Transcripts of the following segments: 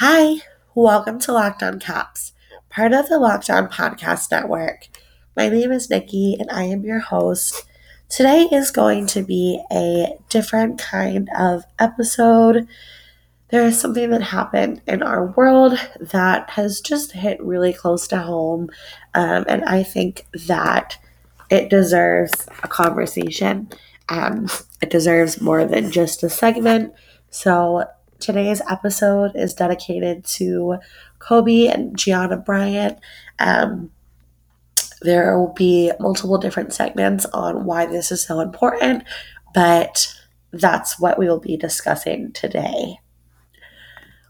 Hi, welcome to Locked On Caps, part of the Locked On Podcast Network. My name is Nikki and I am your host. Today is going to be a different kind of episode. There is something that happened in our world that has just hit really close to home, um, and I think that it deserves a conversation. Um, it deserves more than just a segment. So today's episode is dedicated to Kobe and Gianna Bryant. Um, there will be multiple different segments on why this is so important, but that's what we will be discussing today.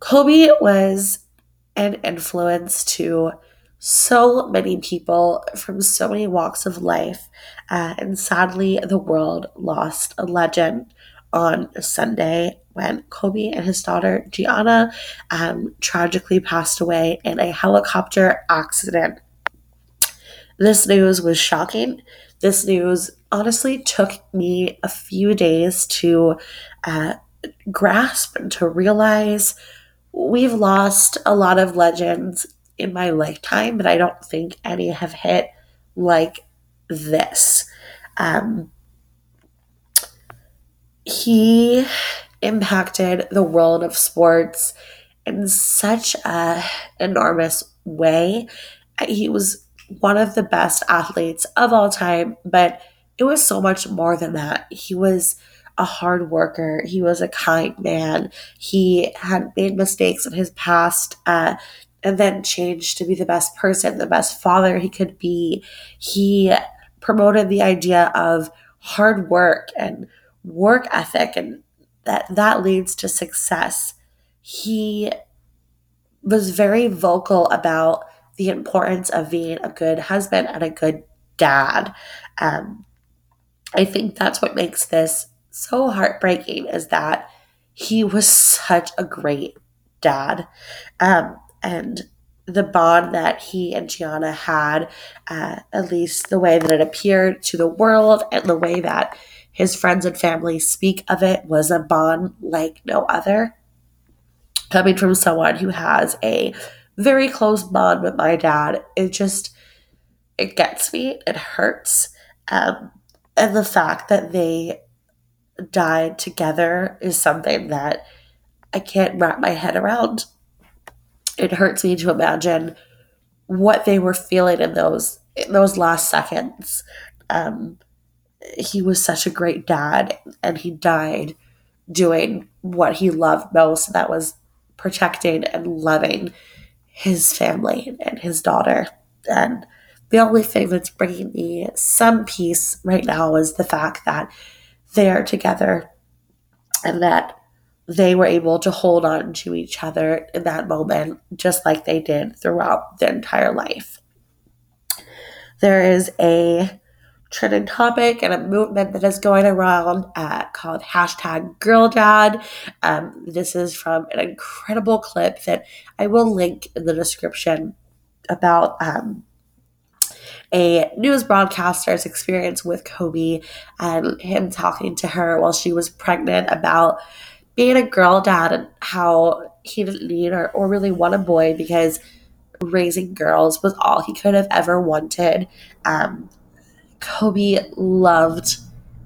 Kobe was an influence to so many people from so many walks of life, uh, and sadly, the world lost a legend on Sunday when Kobe and his daughter Gianna um, tragically passed away in a helicopter accident. This news was shocking. This news honestly took me a few days to uh, grasp and to realize we've lost a lot of legends in my lifetime, but I don't think any have hit like this. Um, he impacted the world of sports in such a enormous way. He was one of the best athletes of all time, but it was so much more than that. He was a hard worker. He was a kind man. He had made mistakes in his past uh, and then changed to be the best person, the best father he could be. He promoted the idea of hard work and work ethic and that that leads to success. He was very vocal about the importance of being a good husband and a good dad. Um, I think that's what makes this so heartbreaking is that he was such a great dad. Um, and the bond that he and Gianna had, uh, at least the way that it appeared to the world and the way that his friends and family speak of it, was a bond like no other. Coming from someone who has a very close bond with my dad, it just, it gets me, it hurts. Um, and the fact that they died together is something that I can't wrap my head around. It hurts me to imagine what they were feeling in those in those last seconds. Um, he was such a great dad, and he died doing what he loved most. That was protecting and loving his family and his daughter. And the only thing that's bringing me some peace right now is the fact that they are together and that they were able to hold on to each other in that moment, just like they did throughout their entire life. There is a trending topic and a movement that is going around uh, called hashtag girl dad. Um, this is from an incredible clip that I will link in the description about um, a news broadcaster's experience with Kobe and him talking to her while she was pregnant about being a girl dad and how he didn't need or, or really want a boy because raising girls was all he could have ever wanted. Um, Kobe loved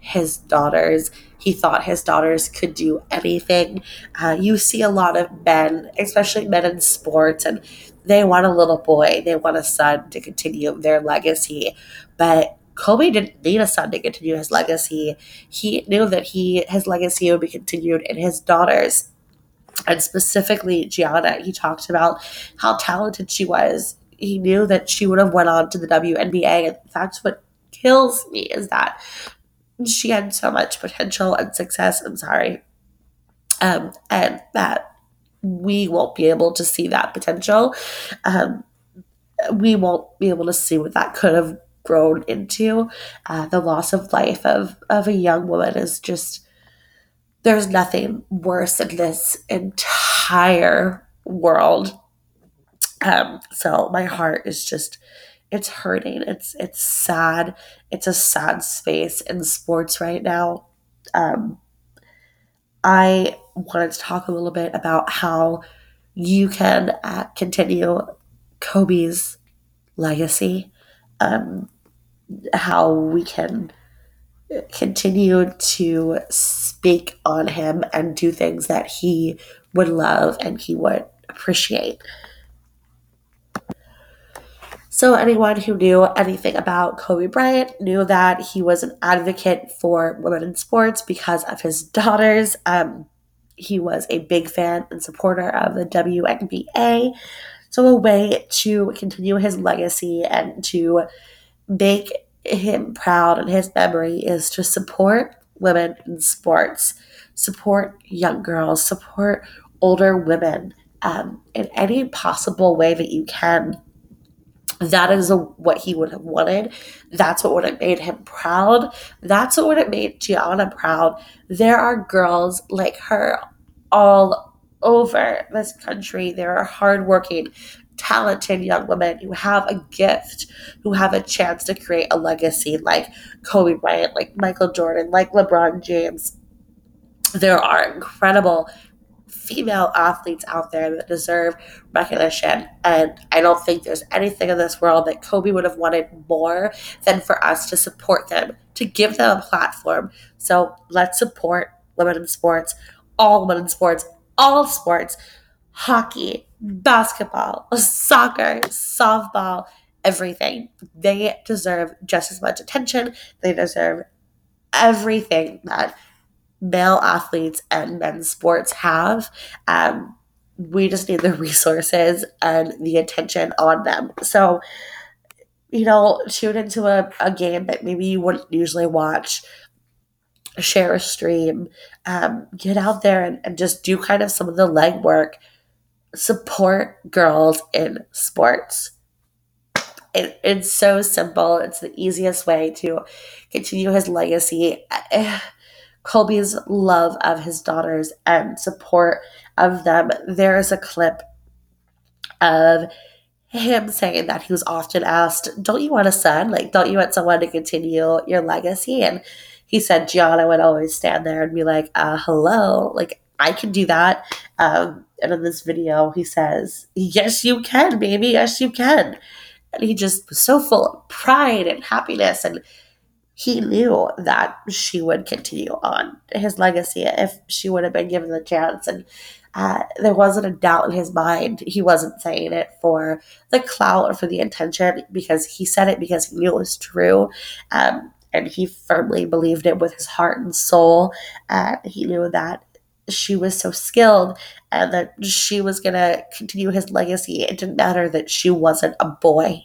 his daughters. He thought his daughters could do anything. Uh, you see a lot of men, especially men in sports, and they want a little boy, they want a son to continue their legacy. But Kobe didn't need a son to continue his legacy. He knew that he his legacy would be continued in his daughters. And specifically Gianna, he talked about how talented she was. He knew that she would have went on to the WNBA, and that's what kills me is that she had so much potential and success. I'm sorry. Um, and that we won't be able to see that potential. Um, we won't be able to see what that could have grown into. Uh, the loss of life of, of a young woman is just, there's nothing worse in this entire world. Um, so my heart is just, it's hurting. It's, it's sad. It's a sad space in sports right now. Um, I wanted to talk a little bit about how you can uh, continue Kobe's legacy, um, how we can continue to speak on him and do things that he would love and he would appreciate. So, anyone who knew anything about Kobe Bryant knew that he was an advocate for women in sports because of his daughters. Um, he was a big fan and supporter of the WNBA. So, a way to continue his legacy and to make him proud and his memory is to support women in sports, support young girls, support older women um, in any possible way that you can that is a, what he would have wanted. That's what would have made him proud. That's what would have made Gianna proud. There are girls like her all over this country. There are hardworking, talented young women who have a gift, who have a chance to create a legacy like Kobe Bryant, like Michael Jordan, like LeBron James. There are incredible female athletes out there that deserve recognition. And I don't think there's anything in this world that Kobe would have wanted more than for us to support them, to give them a platform. So let's support women in sports, all women in sports, all sports, hockey, basketball, soccer, softball, everything. They deserve just as much attention. They deserve everything that male athletes and men's sports have. Um, we just need the resources and the attention on them. So, you know, tune into a, a game that maybe you wouldn't usually watch, share a stream, um, get out there and, and just do kind of some of the legwork. Support girls in sports. It, it's so simple. It's the easiest way to continue his legacy. Kobe's love of his daughters and support of them. There is a clip of him saying that he was often asked, Don't you want a son? Like, don't you want someone to continue your legacy? And he said, Gianna would always stand there and be like, uh, Hello, like, I can do that. Um, and in this video, he says, Yes, you can, baby. Yes, you can. And he just was so full of pride and happiness and he knew that she would continue on his legacy if she would have been given the chance. And uh, there wasn't a doubt in his mind. He wasn't saying it for the clout or for the intention because he said it because he knew it was true. Um, and he firmly believed it with his heart and soul. Uh, he knew that she was so skilled and that she was going to continue his legacy. It didn't matter that she wasn't a boy.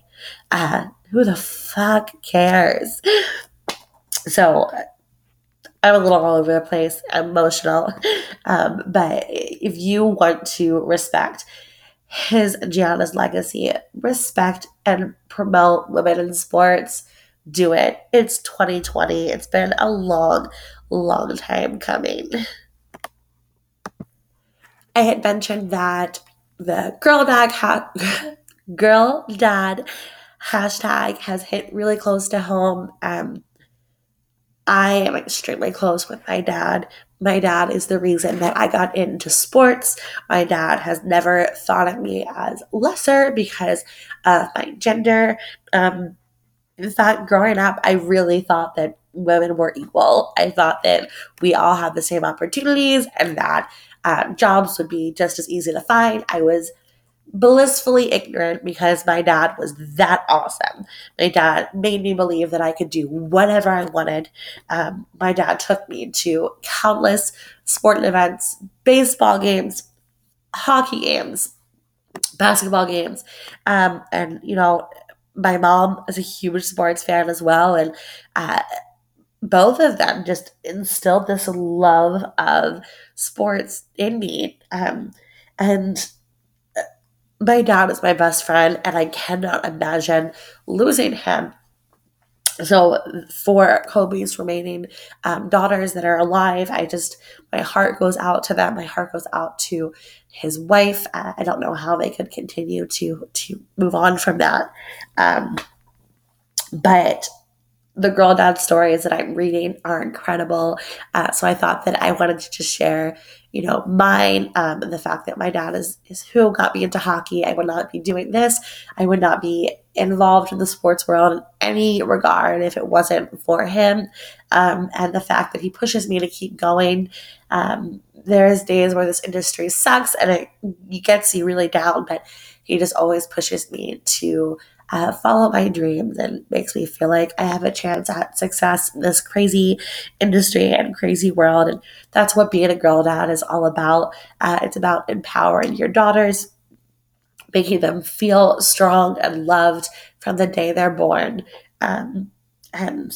Uh, who the fuck cares? So I'm a little all over the place, emotional. Um, but if you want to respect his Gianna's legacy, respect and promote women in sports, do it. It's 2020. It's been a long, long time coming. I had mentioned that the girl dad ha- girl dad hashtag has hit really close to home. Um, I am extremely close with my dad. My dad is the reason that I got into sports. My dad has never thought of me as lesser because of my gender. Um, in fact, growing up, I really thought that women were equal. I thought that we all had the same opportunities and that um, jobs would be just as easy to find. I was blissfully ignorant because my dad was that awesome. My dad made me believe that I could do whatever I wanted. Um, my dad took me to countless sporting events, baseball games, hockey games, basketball games. Um, and, you know, my mom is a huge sports fan as well. And uh, both of them just instilled this love of sports in me. Um, and my dad is my best friend, and I cannot imagine losing him. So, for Kobe's remaining um, daughters that are alive, I just, my heart goes out to them. My heart goes out to his wife. Uh, I don't know how they could continue to to move on from that. Um, but the girl dad stories that I'm reading are incredible. Uh, so I thought that I wanted to just share, you know, mine um, the fact that my dad is is who got me into hockey. I would not be doing this. I would not be involved in the sports world in any regard if it wasn't for him. Um, and the fact that he pushes me to keep going. Um, there's days where this industry sucks and it gets you really down, but he just always pushes me to uh, follow my dreams and makes me feel like I have a chance at success in this crazy industry and crazy world. And that's what being a girl dad is all about. Uh, it's about empowering your daughters, making them feel strong and loved from the day they're born. Um, and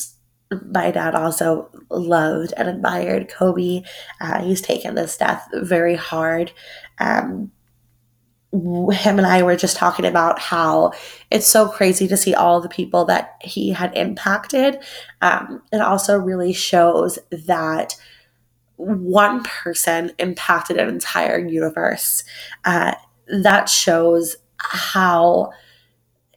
my dad also loved and admired Kobe. Uh, he's taken this death very hard. Um, him and I were just talking about how it's so crazy to see all the people that he had impacted. Um, it also really shows that one person impacted an entire universe. Uh, that shows how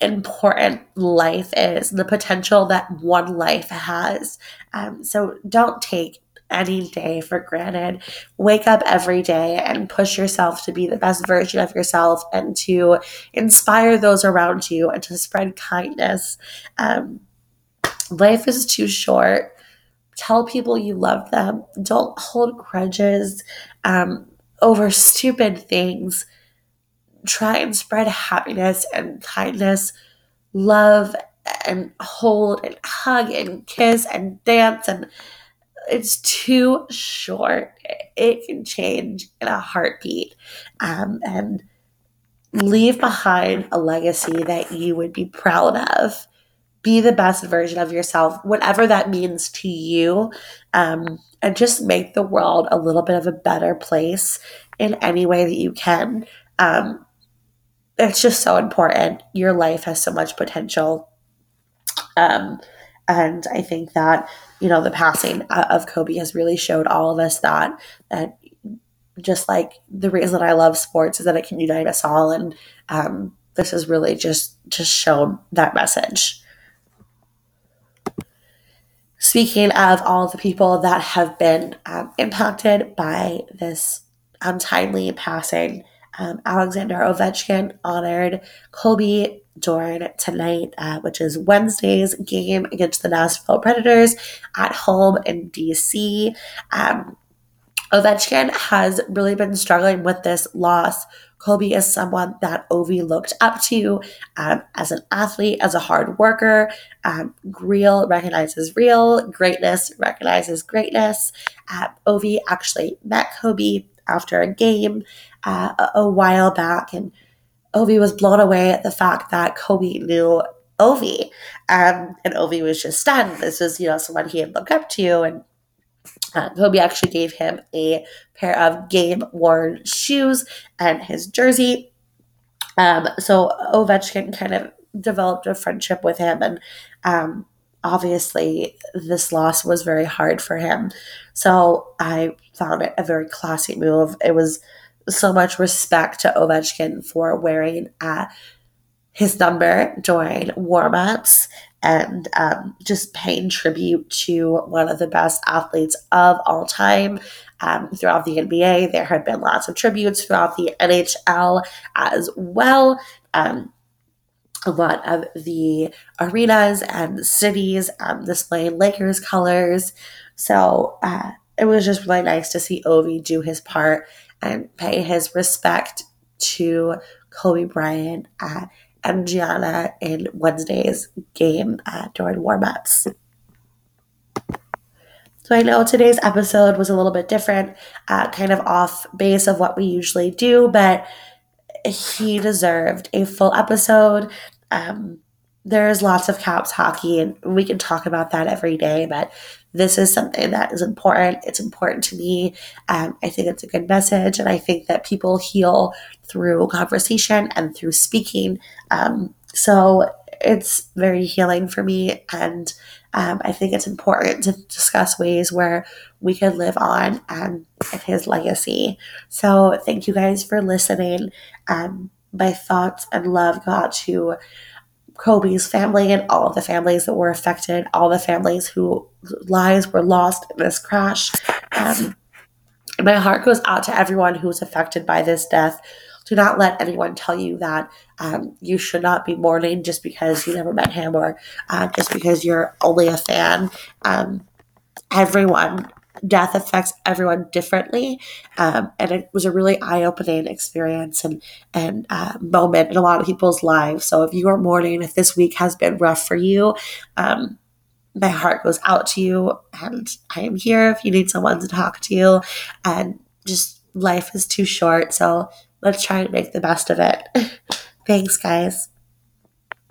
important life is, the potential that one life has. Um, so don't take any day for granted. Wake up every day and push yourself to be the best version of yourself and to inspire those around you and to spread kindness. Um, life is too short. Tell people you love them. Don't hold grudges um, over stupid things. Try and spread happiness and kindness, love and hold and hug and kiss and dance and it's too short. It can change in a heartbeat. Um, and leave behind a legacy that you would be proud of. Be the best version of yourself, whatever that means to you, um, and just make the world a little bit of a better place in any way that you can. Um, it's just so important. Your life has so much potential. Um, and I think that, you know, the passing of Kobe has really showed all of us that, that just like the reason I love sports is that it can unite us all. And um, this has really just, just shown that message. Speaking of all the people that have been um, impacted by this untimely passing, um, Alexander Ovechkin honored Kobe during tonight, uh, which is Wednesday's game against the Nashville Predators at home in DC. Um, Ovechkin has really been struggling with this loss. Kobe is someone that Ovi looked up to um, as an athlete, as a hard worker. Um, real recognizes real, greatness recognizes greatness. Uh, Ovi actually met Kobe after a game uh, a, a while back, and Ovi was blown away at the fact that Kobe knew Ovi. Um, and Ovi was just stunned. This was, you know, someone he had looked up to. And uh, Kobe actually gave him a pair of game worn shoes and his jersey. Um, so Ovechkin kind of developed a friendship with him. And um, obviously, this loss was very hard for him. So I found it a very classy move. It was so much respect to Ovechkin for wearing uh, his number during warm-ups and um, just paying tribute to one of the best athletes of all time um, throughout the NBA. There had been lots of tributes throughout the NHL as well. Um, a lot of the arenas and cities um, displaying Lakers colors. So uh, it was just really nice to see Ovi do his part and pay his respect to Kobe Bryant at Gianna in Wednesday's game uh, during warm-ups. So I know today's episode was a little bit different, uh, kind of off base of what we usually do, but he deserved a full episode. Um, there's lots of caps hockey, and we can talk about that every day, but this is something that is important. It's important to me. Um, I think it's a good message. And I think that people heal through conversation and through speaking. Um, so it's very healing for me. And um, I think it's important to discuss ways where we can live on um, his legacy. So thank you guys for listening. Um, my thoughts and love go out to Kobe's family and all of the families that were affected, all the families whose lives were lost in this crash. Um, my heart goes out to everyone who was affected by this death. Do not let anyone tell you that um, you should not be mourning just because you never met him or uh, just because you're only a fan. Um, everyone death affects everyone differently um, and it was a really eye-opening experience and and uh, moment in a lot of people's lives. So if you are mourning if this week has been rough for you um, my heart goes out to you and i am here if you need someone to talk to you and just life is too short so let's try and make the best of it. Thanks guys